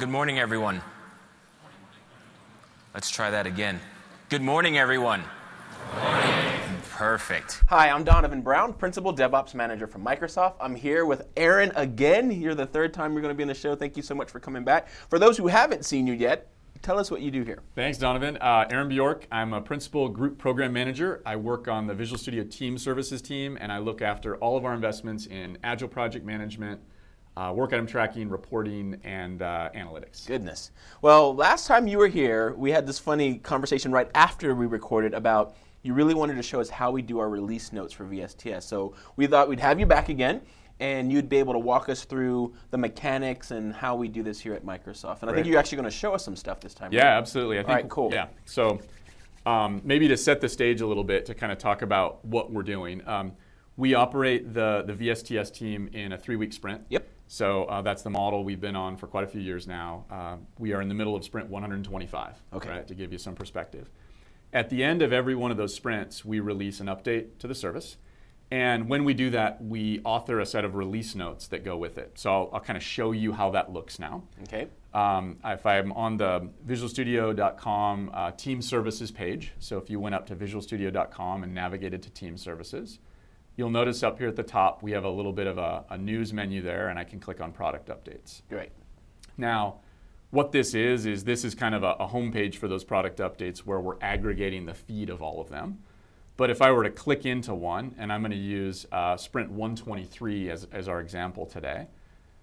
good morning, everyone. Let's try that again. Good morning, everyone. Perfect. Hi, I'm Donovan Brown, Principal DevOps Manager from Microsoft. I'm here with Aaron again. You're the third time you're going to be on the show. Thank you so much for coming back. For those who haven't seen you yet, tell us what you do here. Thanks, Donovan. Uh, Aaron Bjork. I'm a principal group program manager. I work on the Visual Studio Team Services team, and I look after all of our investments in agile project management, uh, work item tracking, reporting, and uh, analytics. Goodness. Well, last time you were here, we had this funny conversation right after we recorded about you really wanted to show us how we do our release notes for VSTS. So we thought we'd have you back again and you'd be able to walk us through the mechanics and how we do this here at Microsoft. And I think you're actually going to show us some stuff this time. Yeah, right? absolutely. I think, All right, cool. Yeah. So um, maybe to set the stage a little bit to kind of talk about what we're doing. Um, we operate the, the VSTS team in a three week sprint. Yep. So uh, that's the model we've been on for quite a few years now. Uh, we are in the middle of sprint 125, okay. right, to give you some perspective. At the end of every one of those sprints, we release an update to the service. And when we do that, we author a set of release notes that go with it. So I'll, I'll kind of show you how that looks now. Okay. Um, if I'm on the visualstudio.com uh, team services page, so if you went up to visualstudio.com and navigated to team services, you'll notice up here at the top we have a little bit of a, a news menu there, and I can click on product updates. Great. Now, what this is, is this is kind of a, a homepage for those product updates where we're aggregating the feed of all of them. But if I were to click into one, and I'm going to use uh, Sprint 123 as, as our example today.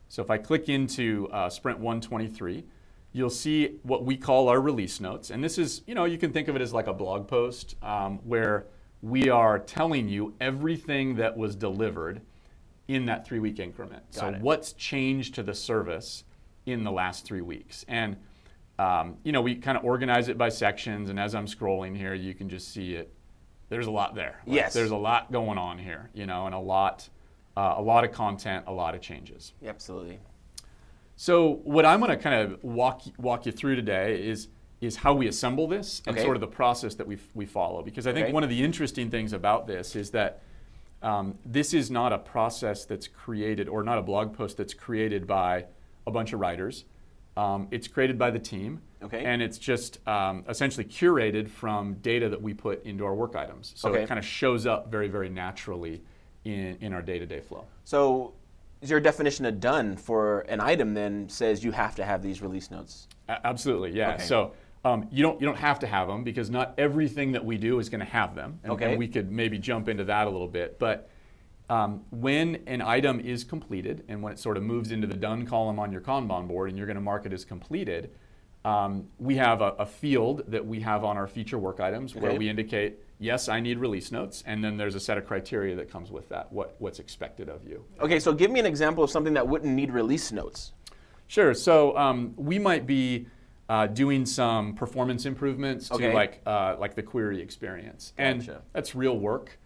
So if I click into uh, Sprint 123, you'll see what we call our release notes. And this is, you know, you can think of it as like a blog post um, where we are telling you everything that was delivered in that three week increment. Got so it. what's changed to the service in the last three weeks. And um, you know, we kind of organize it by sections, and as I'm scrolling here, you can just see it. There's a lot there. Like, yes. There's a lot going on here, you know, and a lot, uh, a lot of content, a lot of changes. Absolutely. So what I'm going to kind of walk walk you through today is is how we assemble this and Okay. sort of the process that we we follow. Because I think Okay. one of the interesting things about this is that um, this is not a process that's created or not a blog post that's created by a bunch of writers. Um, it's created by the team, Okay. and it's just um, essentially curated from data that we put into our work items. So it kind of shows up very, very naturally in, in our day-to-day flow. So is your definition of done for an item then says you have to have these release notes? A- Absolutely, yeah. So um, you don't you don't have to have them because not everything that we do is going to have them, and, Okay. and we could maybe jump into that a little bit. But um, when an item is completed and when it sort of moves into the done column on your Kanban board, and you're going to mark it as completed, um, we have a, a field that we have on our feature work items where we indicate yes, I need release notes, and then there's a set of criteria that comes with that. What what's expected of you. Okay, so give me an example of something that wouldn't need release notes. Sure. So um, we might be uh, doing some performance improvements to like uh, like the query experience, and Gotcha. that's real work.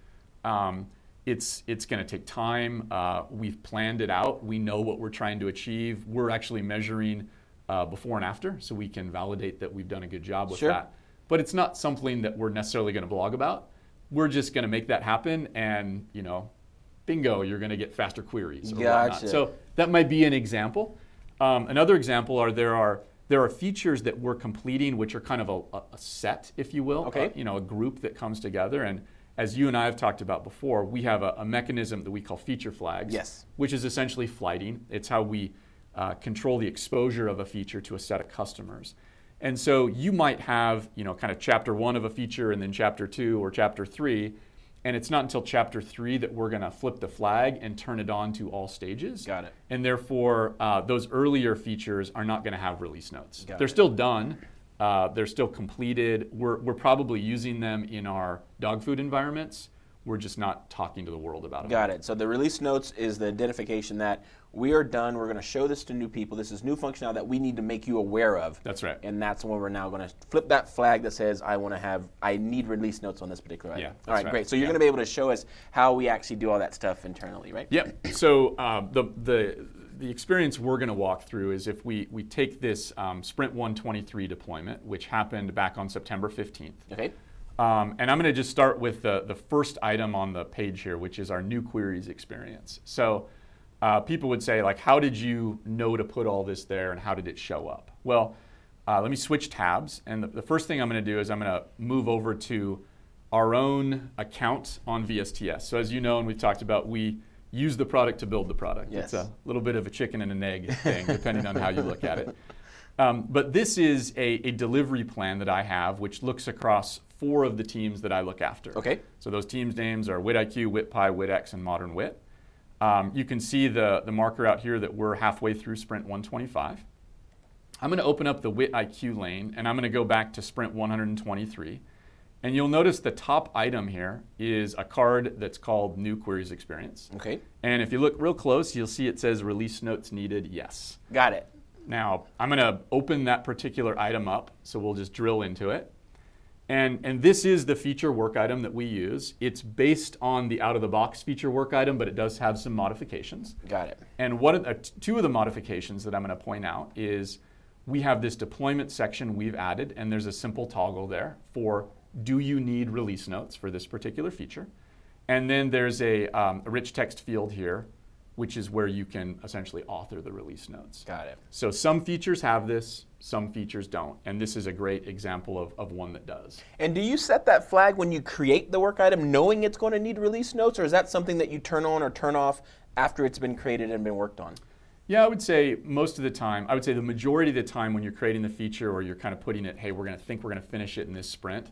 Um, it's it's going to take time. Uh, we've planned it out. We know what we're trying to achieve. We're actually measuring uh, before and after, so we can validate that we've done a good job with Sure. that. But it's not something that we're necessarily going to blog about. We're just going to make that happen, and you know, bingo, you're going to get faster queries. Or whatnot. So that might be an example. Um, another example are there are there are features that we're completing, which are kind of a, a- set, if you will. Okay. Uh, you know, a group that comes together. And as you and I have talked about before, we have a, a mechanism that we call feature flags. Yes. Which is essentially flighting. It's how we uh, control the exposure of a feature to a set of customers. And so you might have, you know, kind of chapter one of a feature and then chapter two or chapter three. And it's not until chapter three that we're going to flip the flag and turn it on to all stages. Got it. And therefore, uh, those earlier features are not going to have release notes. Got they're it. still done. Uh, they're still completed. We're, we're probably using them in our dog food environments. We're just not talking to the world about them. Got it. So the release notes is the identification that we are done. We're going to show this to new people. This is new functionality that we need to make you aware of. That's right. And that's when we're now going to flip that flag that says, I want to have, I need release notes on this particular item. Yeah, all right, right. great. So you're Yeah. going to be able to show us how we actually do all that stuff internally, right? Yep. So uh, the, the, the experience we're going to walk through is if we, we take this um, Sprint 123 deployment, which happened back on September 15th. Okay. Um, and I'm going to just start with the, the first item on the page here, which is our new queries experience. So uh, people would say, like, how did you know to put all this there and how did it show up? Well, uh, let me switch tabs. And the, the first thing I'm going to do is I'm going to move over to our own account on VSTS. So as you know, and we've talked about, we use the product to build the product. Yes. It's a little bit of a chicken and an egg thing, depending on how you look at it. Um, but this is a, a delivery plan that I have, which looks across four of the teams that I look after. Okay. So those teams' names are WitIQ, WitPy, WitX, and Modern Wit. Um, you can see the, the marker out here that we're halfway through sprint 125. I'm going to open up the WIT IQ lane and I'm going to go back to sprint 123. And you'll notice the top item here is a card that's called New Queries Experience. Okay. And if you look real close, you'll see it says release notes needed, yes. Got it. Now, I'm going to open that particular item up, so we'll just drill into it. And, and this is the feature work item that we use. It's based on the out of the box feature work item, but it does have some modifications. Got it. And one of the, two of the modifications that I'm going to point out is we have this deployment section we've added, and there's a simple toggle there for do you need release notes for this particular feature? And then there's a, um, a rich text field here, which is where you can essentially author the release notes. Got it. So some features have this, some features don't. And this is a great example of, of one that does. And do you set that flag when you create the work item knowing it's going to need release notes, or is that something that you turn on or turn off after it's been created and been worked on? Yeah, I would say most of the time, I would say the majority of the time when you're creating the feature or you're kind of putting it, hey, we're going to think we're going to finish it in this sprint,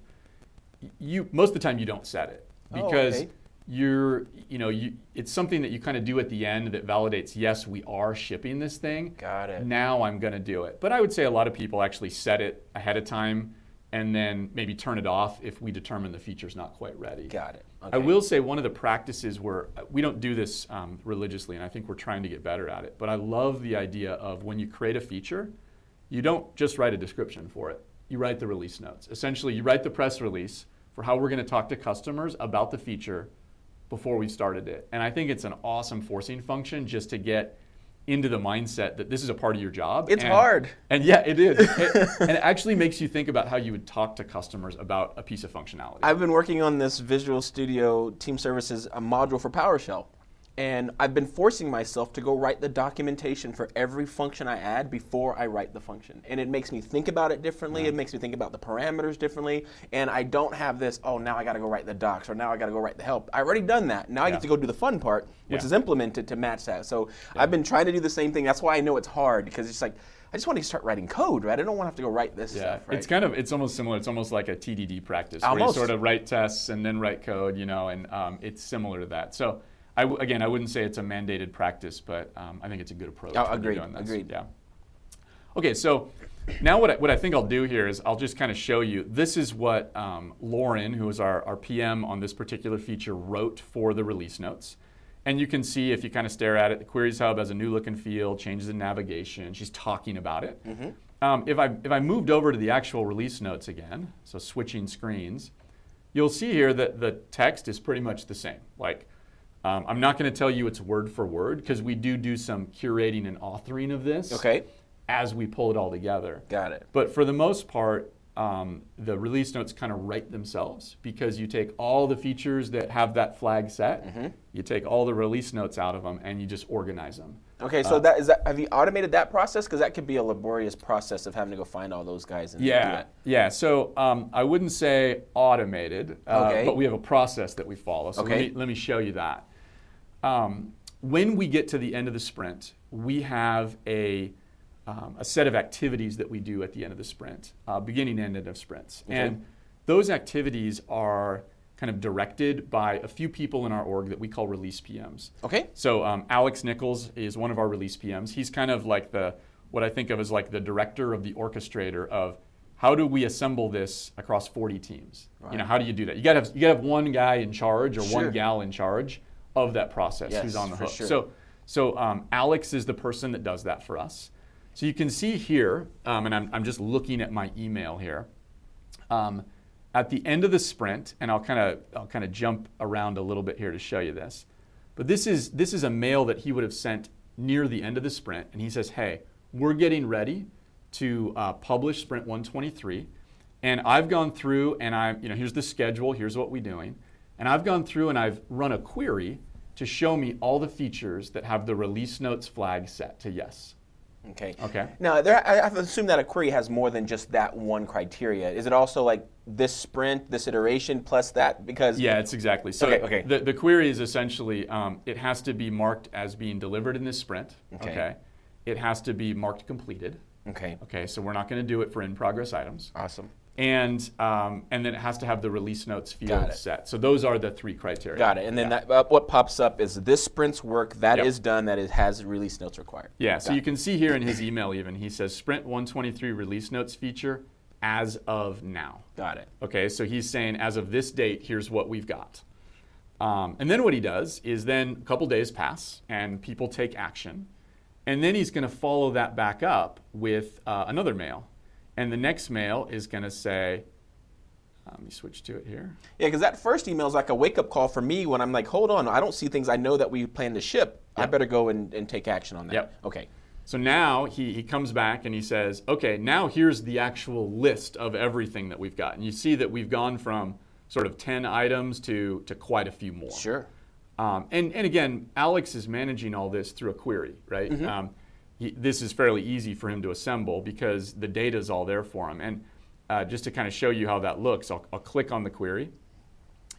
you most of the time you don't set it Oh, because okay. You're you know you it's something that you kind of do at the end that validates yes we are shipping this thing Got it. now i'm going to do it but i would say a lot of people actually set it ahead of time and then maybe turn it off if we determine the feature's not quite ready Got it. I will say one of the practices where we don't do this um, religiously, and I think we're trying to get better at it. But I love the idea of when you create a feature, you don't just write a description for it. You write the release notes. Essentially, you write the press release for how we're going to talk to customers about the feature before we started it. And I think it's an awesome forcing function just to get into the mindset that this is a part of your job. It's And- hard. And yeah, it is. It- and it actually makes you think about how you would talk to customers about a piece of functionality. I've been working on this Visual Studio Team Services a module for PowerShell. And I've been forcing myself to go write the documentation for every function I add before I write the function. And it makes me think about it differently. It makes me think about the parameters differently. And I don't have this, oh, now I got to go write the docs or now I got to go write the help. I already done that. Now I get to go do the fun part, which Yeah. is implemented to match that. So I've been trying to do the same thing. That's why I know it's hard because it's like, I just want to start writing code, right? I don't want to have to go write this Yeah, stuff, right? it's kind of it's almost similar. It's almost like a TDD practice where you sort of write tests and then write code, you know, and um, it's similar to that. So, I w- again, I wouldn't say it's a mandated practice, but um, I think it's a good approach. Oh, agreed, doing this. agreed. Yeah. Okay, so now what I, what I think I'll do here is I'll just kind of show you. This is what um, Lauren, who is our, our PM on this particular feature, wrote for the release notes. And you can see if you kind of stare at it, the Queries Hub has a new look and feel, changes in navigation. She's talking about it. Um, if, I, if I moved over to the actual release notes again, so switching screens, you'll see here that the text is pretty much the same. Like, um, I'm not going to tell you it's word for word because we do do some curating and authoring of this okay, as we pull it all together. got it. But for the most part, um, the release notes kind of write themselves because you take all the features that have that flag set, Mm-hmm. you take all the release notes out of them, and you just organize them. Okay, Uh, so that is that. Have you automated that process? Because that could be a laborious process of having to go find all those guys and do Yeah, that. yeah. So um, I wouldn't say automated, uh, Okay. but we have a process that we follow. So Okay. let, me, let me show you that. Um, when we get to the end of the sprint, we have a, um, a set of activities that we do at the end of the sprint, uh, beginning and end of sprints. Okay. And those activities are kind of directed by a few people in our org that we call release PMs. Okay, So um, Alex Nichols is one of our release PMs. He's kind of like the what I think of as like the director of the orchestrator of how do we assemble this across 40 teams. You know, how do you do that? You got to have you got to have one guy in charge or Sure. one gal in charge of that process Yes, who's on the hook. sure. So so um, Alex is the person that does that for us. So you can see here, um, and I'm, I'm just looking at my email here. Um, at the end of the sprint, and I'll kind of I'll kind of jump around a little bit here to show you this. But this is this is a mail that he would have sent near the end of the sprint, and he says, "Hey, we're getting ready to uh, publish Sprint 123, and I've gone through and I'm you know, here's the schedule, here's what we're doing, and I've gone through and I've run a query to show me all the features that have the release notes flag set to yes. Okay. Okay. Now, there, I have to assume that a query has more than just that one criteria. Is it also like this sprint, this iteration, plus that? Because Yeah, it's exactly. So Okay, okay. The, the query is essentially um, it has to be marked as being delivered in this sprint. Okay. It has to be marked completed. Okay. Okay, so we're not going to do it for in progress items. Awesome. And um, and then it has to have the release notes field set. So those are the three criteria. Got it. And then Yeah. that, uh, what pops up is this sprint's work that is Yep. done. That it has release notes required. Yeah, so Got you can see here in his email even he says Sprint 123 release notes feature as of now. Got it. Okay, so he's saying as of this date, here's what we've got. Um, and then what he does is then a couple days pass and people take action. And then he's going to follow that back up with uh, another mail. And the next mail is going to say, uh, let me switch to it here. Yeah, because that first email is like a wake up call for me when I'm like, hold on, I don't see things I know that we plan to ship. I better go and, and take action on that. Yep. Okay. So now he, he comes back and he says, okay, now here's the actual list of everything that we've got. And you see that we've gone from sort of 10 items to, to quite a few more. Sure. Um, and, and again, Alex is managing all this through a query, right? Um, he, this is fairly easy for him to assemble because the data is all there for him. And uh, just to kind of show you how that looks, I'll, I'll click on the query.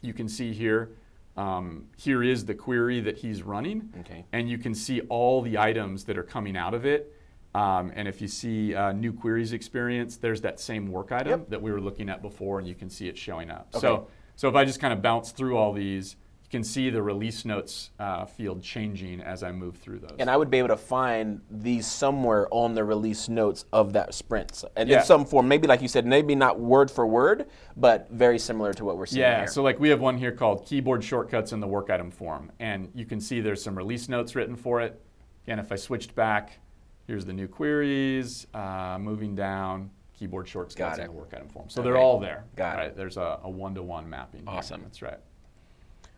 You can see here, um, here is the query that he's running. Okay. And you can see all the items that are coming out of it. Um, and if you see uh, new queries experience, there's that same work item Yep. that we were looking at before, and you can see it showing up. Okay. So, so if I just kind of bounce through all these, can see the release notes uh, field changing as I move through those. And I would be able to find these somewhere on the release notes of that sprint. So- And Yeah. in some form, maybe like you said, maybe not word for word, but very similar to what we're seeing yeah, here. so like we have one here called keyboard shortcuts in the work item form, and you can see there's some release notes written for it. Again, if I switched back, here's the new queries, uh, moving down, keyboard shortcuts in the work item form. So Okay. they're all there. Got it. right? There's a, a one-to-one mapping. here. Awesome. That's right.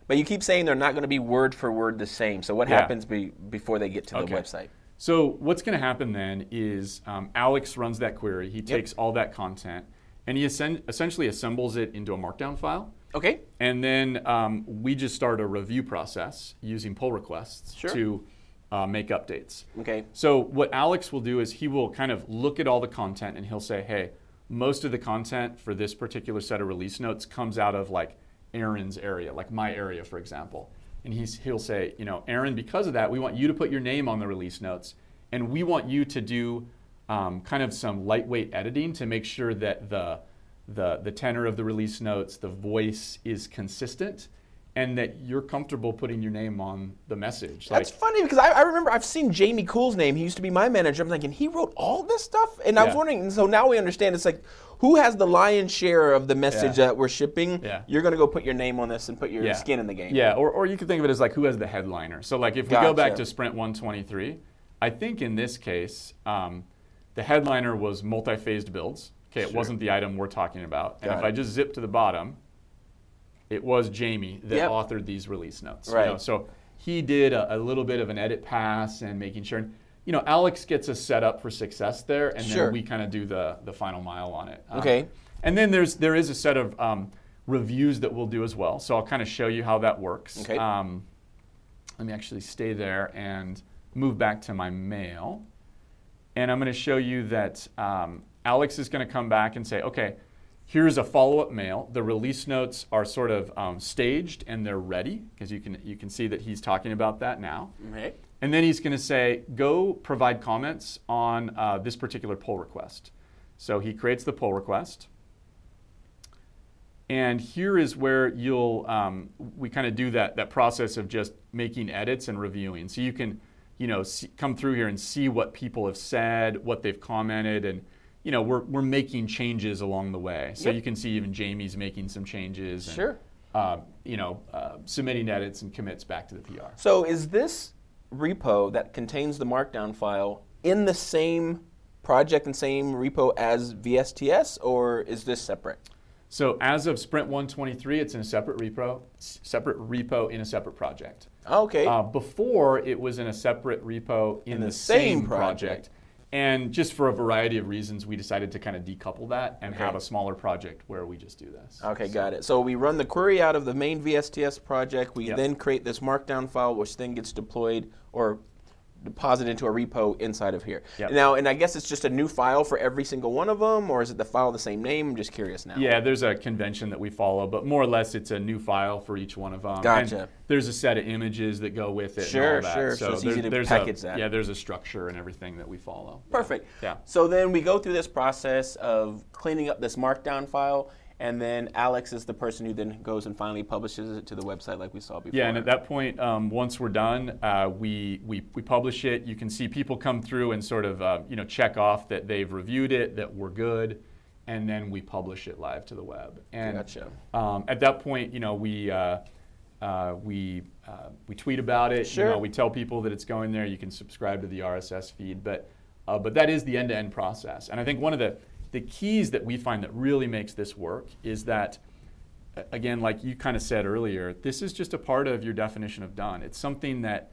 But you keep saying they're not going to be word for word the same. So what Yeah. happens be, before they get to Okay. the website? So what's going to happen then is um, Alex runs that query. He takes all that content and he essen- essentially assembles it into a markdown file. Okay. And then um, we just start a review process using pull requests Sure. to uh, make updates. Okay. So what Alex will do is he will kind of look at all the content and he'll say, hey, most of the content for this particular set of release notes comes out of like Aaron's area, like my area, for example. And he's, he'll say, you know, Aaron, because of that, we want you to put your name on the release notes, and we want you to do um, kind of some lightweight editing to make sure that the the the tenor of the release notes, the voice is consistent, and that you're comfortable putting your name on the message. That's funny because I, I remember I've seen Jamie Cool's name. He used to be my manager. I'm thinking he wrote all this stuff, and I was wondering. And so now we understand. It's like who has the lion's share of the message Yeah. that we're shipping. Yeah. You're going to go put your name on this and put your skin in the game. Yeah, or, or you could think of it as like who has the headliner. So like if we go back to Sprint 123, I think in this case um, the headliner was multi-phased builds. Okay, it Sure. wasn't the item we're talking about. And Got if it. I just zip to the bottom, it was Jamie that Yep. authored these release notes. you know. So he did a, a little bit of an edit pass and making sure. And, You know, Alex gets us set up for success there, and Sure. then we kind of do the the final mile on it. Um, Okay. and then there's there is a set of um, reviews that we'll do as well. So I'll kind of show you how that works. Okay. Um, let me actually stay there and move back to my mail. And I'm going to show you that um, Alex is going to come back and say, okay, here's a follow-up mail. The release notes are sort of um, staged and they're ready because you can you can see that he's talking about that now. Okay. And then he's going to say, go provide comments on uh, this particular pull request. So he creates the pull request. And here is where you'll, um, we kind of do that, that process of just making edits and reviewing. So you can, you know, see, come through here and see what people have said, what they've commented, and, you know, we're, we're making changes along the way. So Yep. you can see even Jamie's making some changes. And, Sure. Uh, you know, uh, submitting edits and commits back to the PR. So is this repo that contains the markdown file in the same project and same repo as VSTS, or is this separate? So as of Sprint 123, it's in a separate repo, separate repo in a separate project. Okay. Uh, before, it was in a separate repo in, the the, same same, project. project. And just for a variety of reasons, we decided to kind of decouple that and Okay. have a smaller project where we just do this. Okay, got it. So we run the query out of the main VSTS project. We Yep. then create this markdown file, which then gets deployed or deposited into a repo inside of here. Yep. Now, and I guess it's just a new file for every single one of them, or is it the file the same name? I'm just curious now. Yeah, there's a convention that we follow, but more or less it's a new file for each one of them. Gotcha. And there's a set of images that go with it. Sure, and all that. sure. So it's easy to there's package a, that. Yeah, there's a structure and everything that we follow. Perfect. Yeah. So then we go through this process of cleaning up this markdown file, and then Alex is the person who then goes and finally publishes it to the website like we saw before. Yeah, and at that point, um, once we're done, uh, we, we we publish it. You can see people come through and sort of uh, you know check off that they've reviewed it, that we're good, and then we publish it live to the web. And Gotcha. um, at that point, you know we. Uh, uh, we uh, we tweet about it. Sure. You know, we tell people that it's going there. You can subscribe to the RSS feed, but uh, but that is the end-to-end process. And I think one of the the keys that we find that really makes this work is that again, like you kind of said earlier, this is just a part of your definition of done. It's something that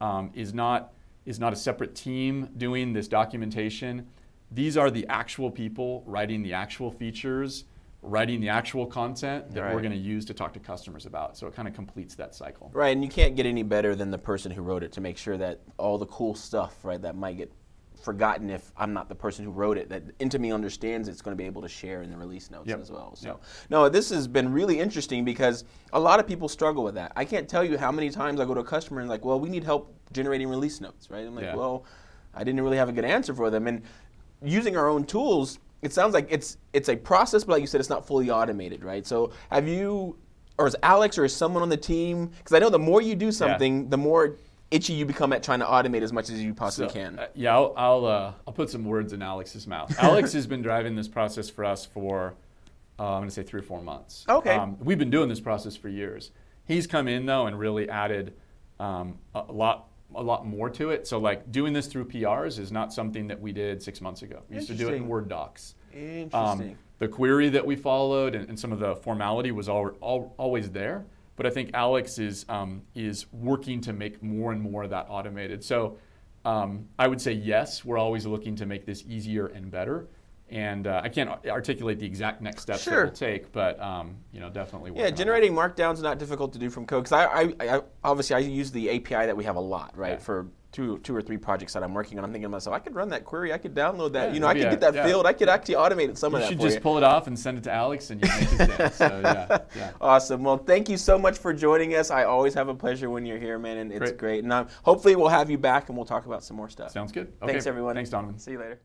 um, is not is not a separate team doing this documentation. These are the actual people writing the actual features, writing the actual content that we're going to use to talk to customers about. So it kind of completes that cycle. Right, and you can't get any better than the person who wrote it to make sure that all the cool stuff, right, that might get forgotten if I'm not the person who wrote it, that Intome understands it's going to be able to share in the release notes Yep. as well. So, Yep. no, this has been really interesting because a lot of people struggle with that. I can't tell you how many times I go to a customer and like, well, we need help generating release notes, right? I'm like, Yeah. well, I didn't really have a good answer for them, and using our own tools. It sounds like it's it's a process, but like you said, it's not fully automated, right? So, have you, or is Alex or is someone on the team? Because I know the more you do something, the more itchy you become at trying to automate as much as you possibly So, can. uh, yeah, I'll I'll, uh, I'll put some words in Alex's mouth. Alex has been driving this process for us for uh, I'm going to say three or four months. Um, Okay. we've been doing this process for years. He's come in though and really added um, a lot a lot more to it. So like doing this through PRs is not something that we did six months ago. We used to do it in Word docs. Interesting. Um, the query that we followed and, and some of the formality was al- al- always there, but I think Alex is um, is working to make more and more of that automated. So um, I would say yes, we're always looking to make this easier and better. And uh, I can't articulate the exact next steps Sure. that we'll take, but um, you know, definitely. yeah, working on that. generating markdowns is not difficult to do from code because I, I, I obviously I use the API that we have a lot, right? Yeah. For two, two or three projects that I'm working on, I'm thinking to myself, I could run that query, I could download that, Yeah, you know, I could yeah, get that yeah. field, I could actually automate some You of that You should just you. pull it off and send it to Alex, and you make his day. So yeah, yeah. Awesome. Well, thank you so much for joining us. I always have a pleasure when you're here, man, and it's Great. great. And um, hopefully we'll have you back and we'll talk about some more stuff. Sounds good. Thanks, everyone. Thanks, Donovan. See you later.